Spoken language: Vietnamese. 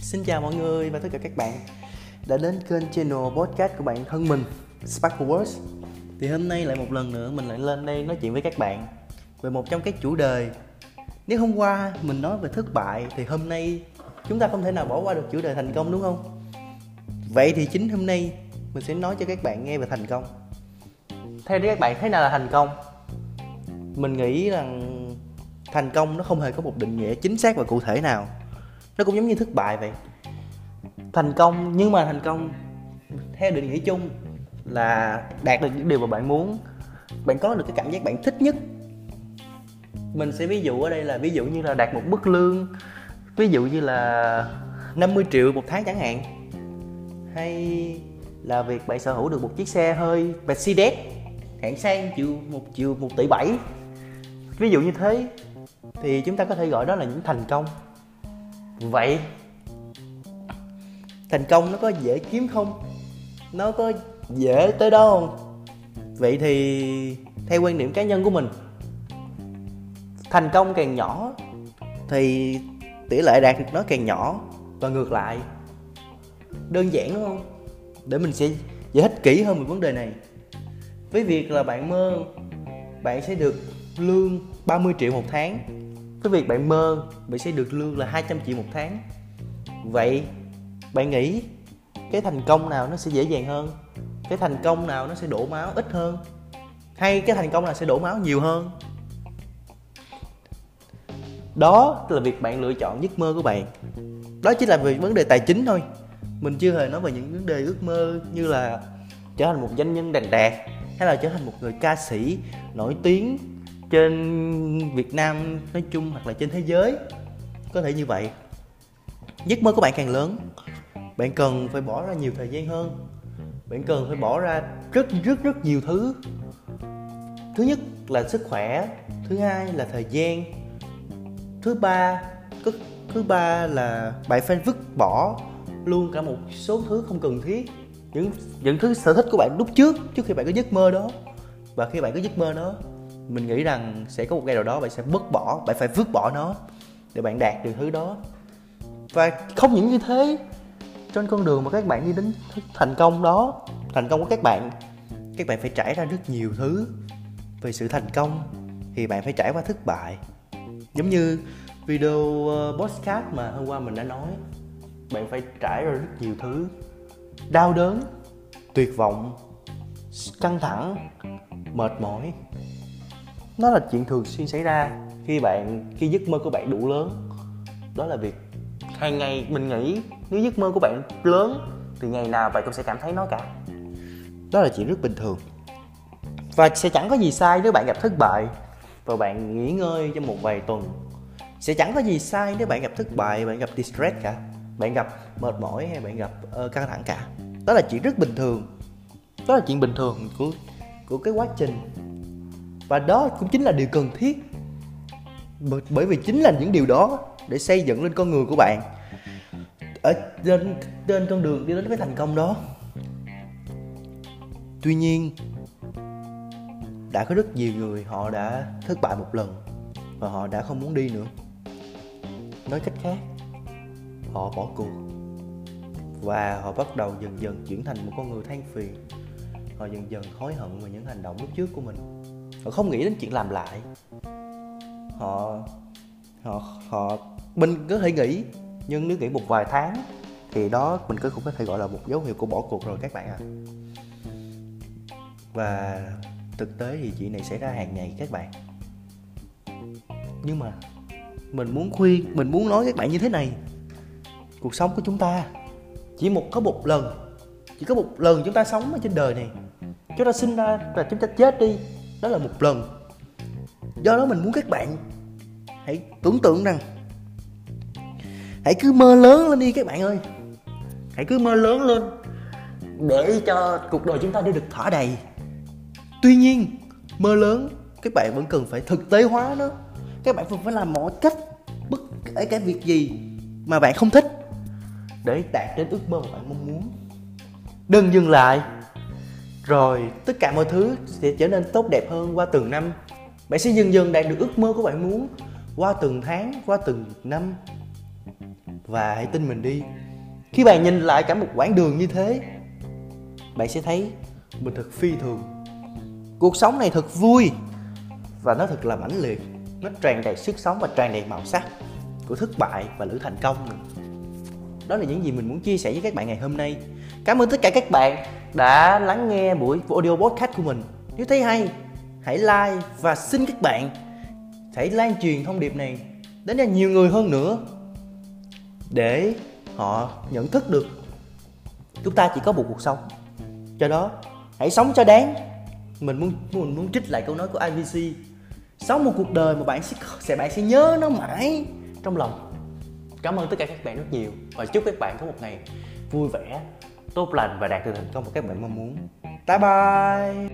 Xin chào mọi người và tất cả các bạn đã đến kênh channel podcast của bạn thân mình Sparkle Words Thì hôm nay lại một lần nữa mình lại lên đây nói chuyện với các bạn về một trong các chủ đề Nếu hôm qua mình nói về thất bại thì hôm nay chúng ta không thể nào bỏ qua được chủ đề thành công, đúng không? Vậy thì chính hôm nay mình sẽ nói cho các bạn nghe về thành công Theo các bạn thế nào là thành công? Mình nghĩ rằng thành công nó không hề có một định nghĩa chính xác và cụ thể nào. Nó cũng giống như thất bại vậy. Thành công, nhưng mà thành công theo định nghĩa chung là đạt được những điều mà bạn muốn. Bạn có được cái cảm giác bạn thích nhất. Mình sẽ ví dụ ở đây là, ví dụ như là đạt một mức lương, ví dụ như là 50 triệu một tháng chẳng hạn. Hay là việc bạn sở hữu được một chiếc xe hơi Mercedes hạng sang chịu một triệu, một tỷ bảy. Ví dụ như thế thì chúng ta có thể gọi đó là những thành công. Vậy, thành công nó có dễ kiếm không? Nó có dễ tới đâu không? Vậy thì theo quan điểm cá nhân của mình, thành công càng nhỏ thì tỷ lệ đạt được nó càng nhỏ. Và ngược lại, đơn giản đúng không? Để mình sẽ giải thích kỹ hơn về vấn đề này. Với việc là bạn mơ, bạn sẽ được lương 30 triệu một tháng cái việc bạn mơ, bạn sẽ được lương là 200 triệu một tháng. Vậy, bạn nghĩ cái thành công nào nó sẽ dễ dàng hơn? Cái thành công nào nó sẽ đổ máu ít hơn? Hay cái thành công nào sẽ đổ máu nhiều hơn? Đó là việc bạn lựa chọn giấc mơ của bạn. Đó chỉ là về vấn đề tài chính thôi. Mình chưa hề nói về những vấn đề ước mơ như là trở thành một doanh nhân đành đạt hay là trở thành một người ca sĩ nổi tiếng trên Việt Nam nói chung hoặc là trên thế giới, có thể như vậy. Giấc mơ của bạn càng lớn, bạn cần phải bỏ ra nhiều thời gian hơn. Bạn cần phải bỏ ra rất rất rất nhiều thứ. Thứ nhất là sức khỏe, thứ hai là thời gian, thứ ba thứ ba là bạn phải vứt bỏ luôn cả một số thứ không cần thiết. Những những thứ sở thích của bạn lúc trước trước khi bạn có giấc mơ đó. Và khi bạn có giấc mơ đó mình nghĩ rằng sẽ có một ngày nào đó bạn sẽ bứt bỏ, bạn phải vứt bỏ nó để bạn đạt được thứ đó. Và không những như thế, trên con đường mà các bạn đi đến thành công đó, thành công của các bạn các bạn phải trải ra rất nhiều thứ. Về sự thành công thì bạn phải trải qua thất bại. Giống như video ờ, podcast mà hôm qua mình đã nói, bạn phải trải ra rất nhiều thứ. Đau đớn, tuyệt vọng căng thẳng, mệt mỏi nó là chuyện thường xuyên xảy ra khi bạn khi giấc mơ của bạn đủ lớn. Đó là việc hàng ngày mình nghĩ nếu giấc mơ của bạn lớn thì ngày nào bạn cũng sẽ cảm thấy nó cả. Đó là chuyện rất bình thường. Và sẽ chẳng có gì sai nếu bạn gặp thất bại và bạn nghỉ ngơi trong một vài tuần. Sẽ chẳng có gì sai nếu bạn gặp thất bại bạn gặp distress cả. Bạn gặp mệt mỏi hay bạn gặp uh, căng thẳng cả. Đó là chuyện rất bình thường. Đó là chuyện bình thường của của cái quá trình và đó cũng chính là điều cần thiết. Bởi vì chính là những điều đó để xây dựng lên con người của bạn. Ở trên trên con đường đi đến cái thành công đó. Tuy nhiên, đã có rất nhiều người họ đã thất bại một lần và họ đã không muốn đi nữa. Nói cách khác, họ bỏ cuộc và họ bắt đầu dần dần chuyển thành một con người than phiền. Họ dần dần hối hận về những hành động lúc trước của mình họ không nghĩ đến chuyện làm lại. Họ họ họ, mình có thể nghĩ, nhưng nếu nghĩ một vài tháng thì đó mình cũng có thể gọi là một dấu hiệu của bỏ cuộc rồi các bạn ạ. À. và thực tế thì chuyện này xảy ra hàng ngày các bạn. Nhưng mà mình muốn khuyên, mình muốn nói các bạn như thế này. Cuộc sống của chúng ta, chỉ một, có một lần, chỉ có một lần chúng ta sống ở trên đời này. Chúng ta sinh ra và chúng ta chết đi đó là một lần. Do đó mình muốn các bạn hãy tưởng tượng rằng, hãy cứ mơ lớn lên đi các bạn ơi. Hãy cứ mơ lớn lên để cho cuộc đời chúng ta đi được thỏa đầy. Tuy nhiên, mơ lớn, các bạn vẫn cần phải thực tế hóa nó. Các bạn vẫn phải làm mọi cách, bất kể cái việc gì mà bạn không thích, để đạt đến ước mơ mà bạn mong muốn. Đừng dừng lại rồi, tất cả mọi thứ sẽ trở nên tốt đẹp hơn qua từng năm. Bạn sẽ dần dần đạt được ước mơ của bạn muốn qua từng tháng, qua từng năm. Và hãy tin mình đi, khi bạn nhìn lại cả một quãng đường như thế, bạn sẽ thấy mình thật phi thường. Cuộc sống này thật vui và nó thật là mãnh liệt. Nó tràn đầy sức sống và tràn đầy màu sắc của thất bại và lữ thành công đó là những gì mình muốn chia sẻ với các bạn ngày hôm nay. Cảm ơn tất cả các bạn đã lắng nghe buổi audio podcast của mình. Nếu thấy hay, hãy like và xin các bạn hãy lan truyền thông điệp này đến cho nhiều người hơn nữa để họ nhận thức được chúng ta chỉ có một cuộc sống. Cho đó, hãy sống cho đáng. Mình muốn mình muốn trích lại câu nói của IVC sống một cuộc đời mà bạn sẽ sẽ, bạn sẽ nhớ nó mãi trong lòng. Cảm ơn tất cả các bạn rất nhiều. Và chúc các bạn có một ngày vui vẻ tốt lành và đạt được thành công một các bạn mong muốn. Bye bye.